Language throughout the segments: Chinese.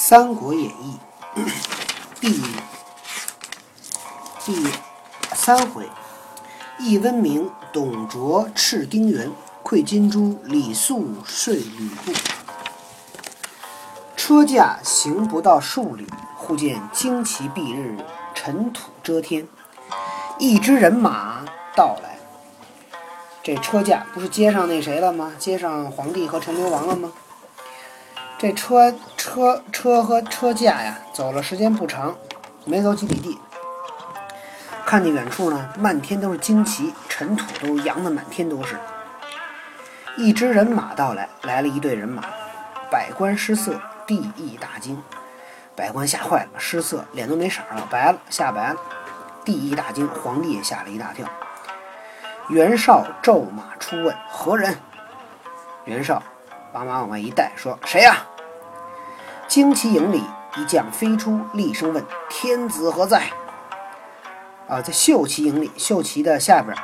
三国演义》第第三回，易温明、董卓赤丁原，馈金珠，李肃睡吕布。车驾行不到数里，忽见旌旗蔽日，尘土遮天，一支人马到来。这车驾不是接上那谁了吗？接上皇帝和陈留王了吗？这车车车和车架呀，走了时间不长，没走几里地，看见远处呢，漫天都是旌旗，尘土都扬得满天都是。一支人马到来，来了一队人马，百官失色，帝亦大惊。百官吓坏了，失色，脸都没色了，白了，吓白了。帝亦大惊，皇帝也吓了一大跳。袁绍骤马出问：“何人？”袁绍。把马往外一带，说：“谁呀？”旌旗营里一将飞出，厉声问：“天子何在？”啊，在绣旗营里，绣旗的下边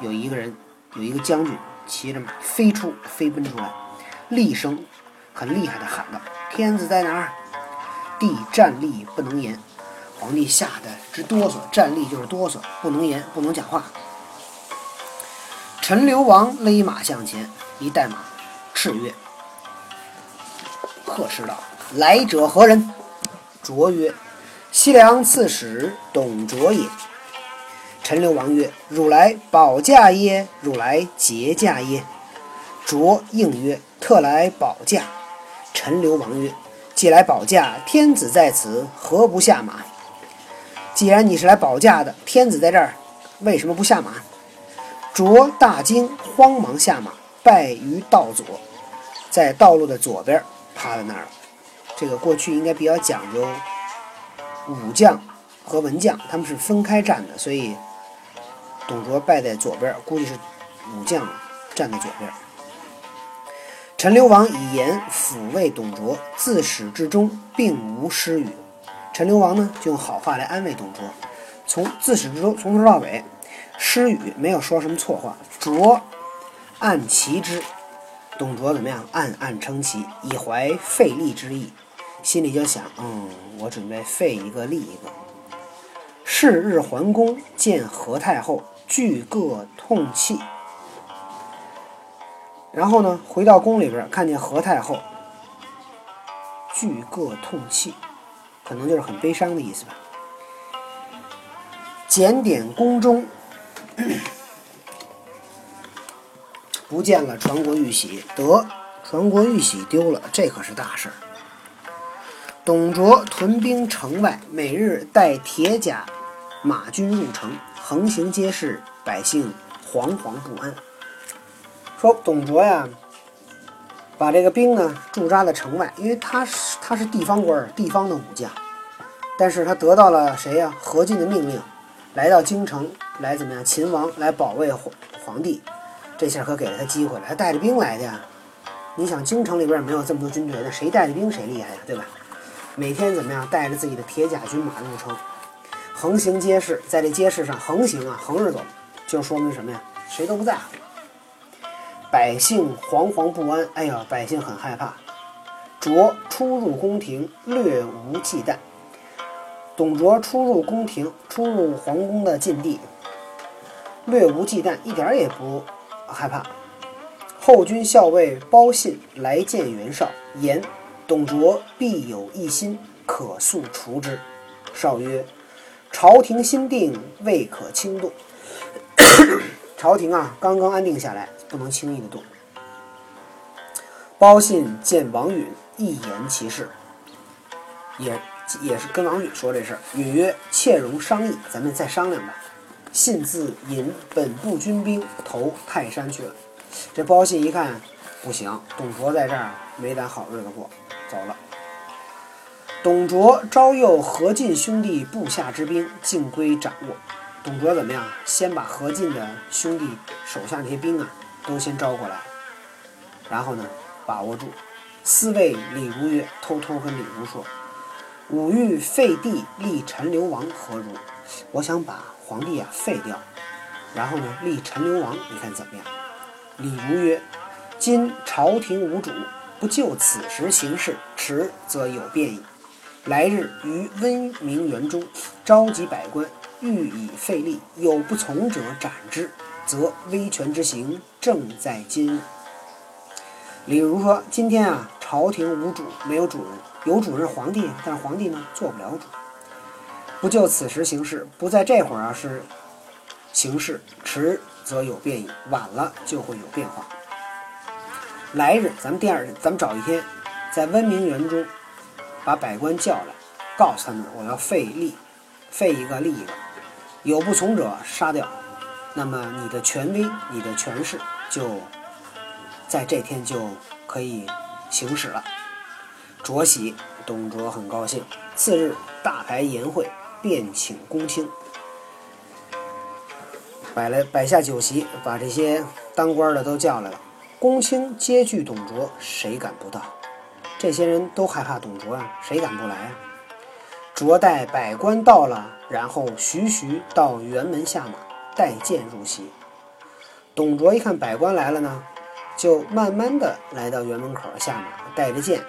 有一个人，有一个将军骑着马飞出，飞奔出来，厉声很厉害的喊道：“天子在哪儿？”帝站立不能言，皇帝吓得直哆嗦，站立就是哆嗦，不能言，不能讲话。陈留王勒马向前，一带马。是曰：“呵斥道，来者何人？”卓曰：“西凉刺史董卓也。”陈留王曰：“汝来保驾耶？汝来劫驾耶？”卓应曰：“特来保驾。”陈留王曰：“既来保驾，天子在此，何不下马？”既然你是来保驾的，天子在这儿，为什么不下马？卓大惊，慌忙下马。败于道左，在道路的左边趴在那儿。这个过去应该比较讲究，武将和文将他们是分开站的，所以董卓败在左边，估计是武将站在左边。陈留王以言抚慰董卓，自始至终并无失语。陈留王呢，就用好话来安慰董卓，从自始至终，从头到尾，失语没有说什么错话。卓。暗其之，董卓怎么样？暗暗称奇，以怀费立之意，心里就想：嗯，我准备废一个立一个。是日桓公，见何太后，俱各痛泣。然后呢，回到宫里边，看见何太后，俱各痛泣，可能就是很悲伤的意思吧。检点宫中。不见了传国玉玺，得传国玉玺丢了，这可是大事儿。董卓屯兵城外，每日带铁甲马军入城，横行街市，百姓惶惶不安。说董卓呀，把这个兵呢驻扎在城外，因为他是他是地方官，地方的武将，但是他得到了谁呀？何进的命令，来到京城来怎么样？秦王来保卫皇皇帝。这下可给了他机会了，还带着兵来的呀！你想，京城里边没有这么多军队，那谁带着兵谁厉害呀，对吧？每天怎么样，带着自己的铁甲军马入城，横行街市，在这街市上横行啊，横着走，就说明什么呀？谁都不在乎。百姓惶惶不安，哎呀，百姓很害怕。卓出入宫廷，略无忌惮。董卓出入宫廷，出入皇宫的禁地，略无忌惮，一点也不。害怕，后军校尉包信来见袁绍，言董卓必有异心，可速除之。绍曰：“朝廷心定，未可轻动。朝廷啊，刚刚安定下来，不能轻易的动。”包信见王允，一言其事，也也是跟王允说这事儿。允曰：“妾容商议，咱们再商量吧。”信自引本部军兵投泰山去了。这包信一看，不行，董卓在这儿没咱好日子过，走了。董卓招诱何进兄弟部下之兵，尽归掌握。董卓怎么样？先把何进的兄弟手下那些兵啊，都先招过来，然后呢，把握住。四位李儒曰：“偷偷跟李儒说，吾欲废帝，立陈留王，何如？我想把。”皇帝啊废掉，然后呢立陈留王，你看怎么样？李儒曰：“今朝廷无主，不就此时行事，迟则有变矣。来日于温明园中召集百官，欲以废立，有不从者斩之，则威权之行正在今日。例如说，今天啊，朝廷无主，没有主人，有主人皇帝，但是皇帝呢做不了主。不就此时行事，不在这会儿啊是行事，迟则有变矣，晚了就会有变化。来日，咱们第二日，咱们找一天，在温明园中。把百官叫来，告诉他们我要废立，废一个立一个，有不从者杀掉。那么你的权威、你的权势就在这天就可以行使了。卓喜，董卓很高兴。次日大排筵会，便请公卿，摆了摆下酒席，把这些当官的都叫来了。公卿皆惧董卓，谁敢不到？这些人都害怕董卓啊，谁敢不来啊？卓待百官到了，然后徐徐到辕门下马，带剑入席。董卓一看百官来了呢，就慢慢的来到辕门口下马，带着剑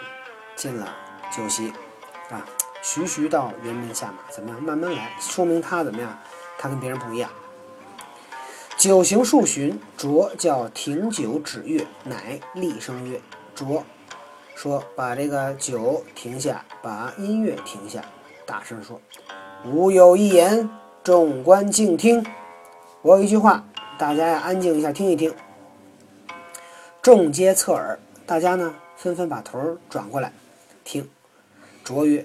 进了酒席啊。徐徐到辕门下马，怎么样？慢慢来，说明他怎么样？他跟别人不一样。酒行数巡，卓叫停酒止乐，乃厉声曰：“卓。”说把这个酒停下，把音乐停下，大声说：“吾有一言，众官静听。”我有一句话，大家呀安静一下，听一听。众皆侧耳，大家呢纷纷把头转过来听。卓曰：“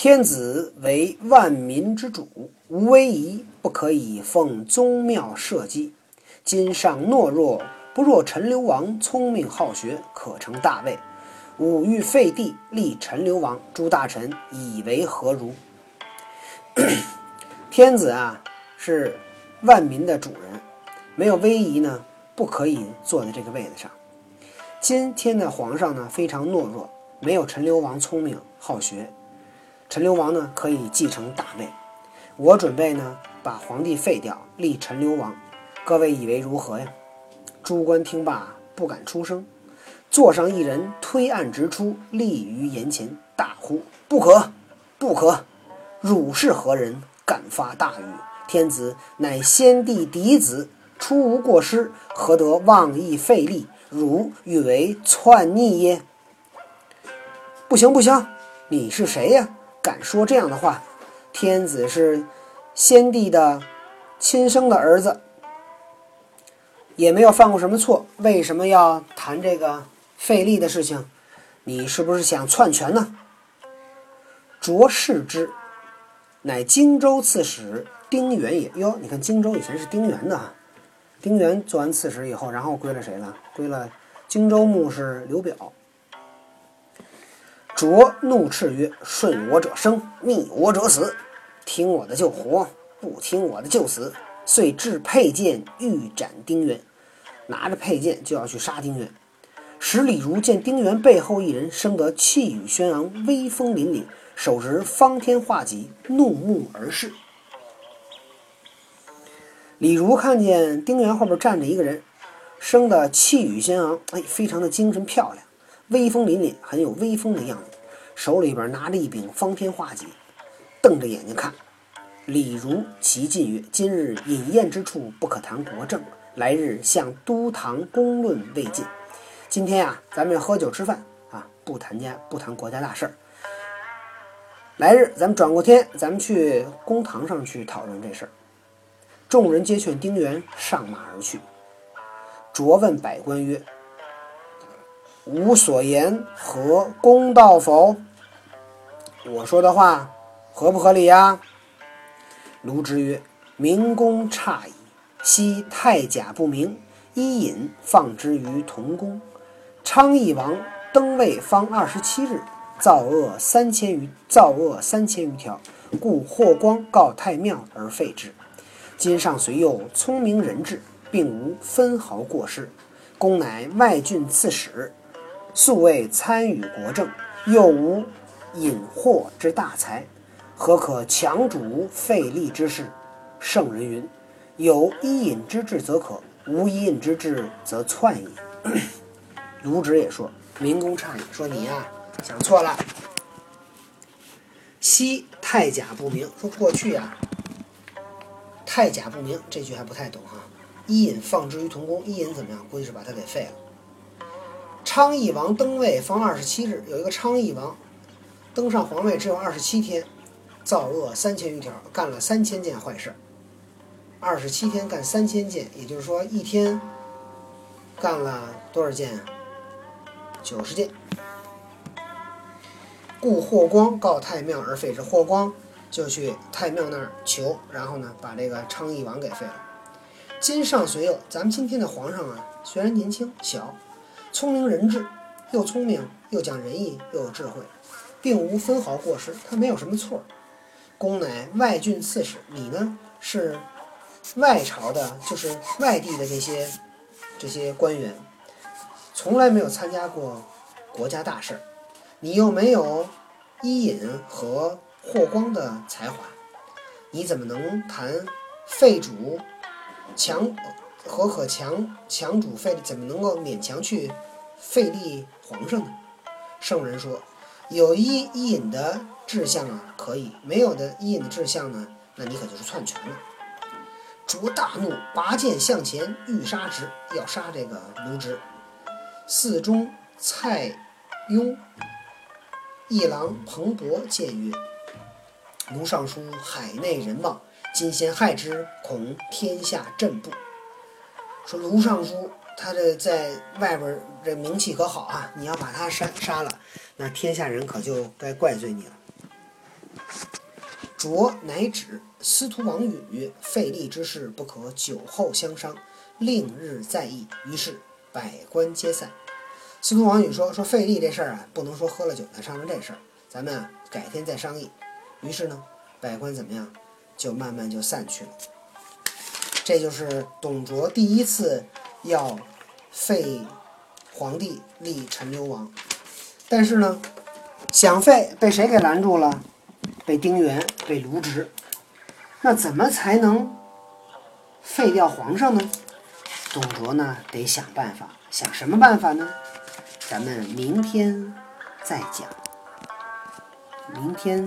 天子为万民之主，无威仪，不可以奉宗庙社稷。今上懦弱，不若陈留王聪明好学，可成大位。”吾欲废帝，立陈留王。诸大臣以为何如？天子啊，是万民的主人，没有威仪呢，不可以坐在这个位子上。今天的皇上呢，非常懦弱，没有陈留王聪明好学。陈留王呢，可以继承大位。我准备呢，把皇帝废掉，立陈留王。各位以为如何呀？诸官听罢，不敢出声。座上一人推案直出，立于眼前，大呼：“不可，不可！汝是何人？敢发大语？天子乃先帝嫡子，初无过失，何得妄议废立？汝欲为篡逆耶？”不行，不行！你是谁呀？敢说这样的话？天子是先帝的亲生的儿子，也没有犯过什么错，为什么要谈这个？费力的事情，你是不是想篡权呢？卓视之，乃荆州刺史丁原也。哟，你看荆州以前是丁原的，丁原做完刺史以后，然后归了谁了？归了荆州牧师刘表。卓怒斥曰：“顺我者生，逆我者死。听我的就活，不听我的就死。”遂置佩剑欲斩丁原，拿着佩剑就要去杀丁原。使李儒见丁原背后一人，生得气宇轩昂，威风凛凛，手执方天画戟，怒目而视。李儒看见丁原后边站着一个人，生得气宇轩昂，哎，非常的精神漂亮，威风凛凛，很有威风的样子，手里边拿着一柄方天画戟，瞪着眼睛看。李儒其进曰：“今日饮宴之处，不可谈国政；来日向都堂公论未尽。”今天啊，咱们喝酒吃饭啊，不谈家，不谈国家大事儿。来日咱们转过天，咱们去公堂上去讨论这事儿。众人皆劝丁原上马而去。卓问百官曰：“吾所言何公道否？我说的话合不合理呀？”卢之曰：“明公诧矣。昔太甲不明，伊尹放之于同宫。”昌邑王登位方二十七日，造恶三千余，造恶三千余条，故霍光告太庙而废之。今上虽幼，聪明人智，并无分毫过失。公乃外郡刺史，素未参与国政，又无引祸之大才，何可强主废立之事？圣人云：有伊尹之志则可，无伊尹之志则篡矣。卢植也说：“明公诧异说：“你呀，想错了。昔太甲不明，说过去呀，太甲不明这句还不太懂哈。伊尹放之于同宫，伊尹怎么样？估计是把他给废了。昌邑王登位方二十七日，有一个昌邑王登上皇位只有二十七天，造恶三千余条，干了三千件坏事。二十七天干三千件，也就是说一天干了多少件？九十件。故霍光告太庙而废之。霍光就去太庙那儿求，然后呢，把这个昌邑王给废了。今上随幼，咱们今天的皇上啊，虽然年轻小，聪明人智，又聪明又讲仁义，又有智慧，并无分毫过失，他没有什么错。公乃外郡刺史，你呢是外朝的，就是外地的这些这些官员，从来没有参加过国家大事儿。你又没有伊尹和霍光的才华，你怎么能谈废主强何可强强主废？怎么能够勉强去废立皇上呢？圣人说，有伊伊尹的志向啊，可以；没有的伊尹的志向呢，那你可就是篡权了。卓大怒，拔剑向前，欲杀之，要杀这个卢植。寺中蔡邕。一郎彭伯见曰：“卢尚书海内人望，今先害之，恐天下震怖。”说卢尚书他这在外边这名气可好啊，你要把他杀杀了，那天下人可就该怪罪你了。卓乃止。司徒王允曰：“废立之事不可久后相商，令日再议。”于是百官皆散。司徒王允说：“说废立这事儿啊，不能说喝了酒才商量这事儿，咱们啊改天再商议。”于是呢，百官怎么样，就慢慢就散去了。这就是董卓第一次要废皇帝立陈留王，但是呢，想废被谁给拦住了？被丁原，被卢植。那怎么才能废掉皇上呢？董卓呢，得想办法。想什么办法呢？咱们明天再讲。明天。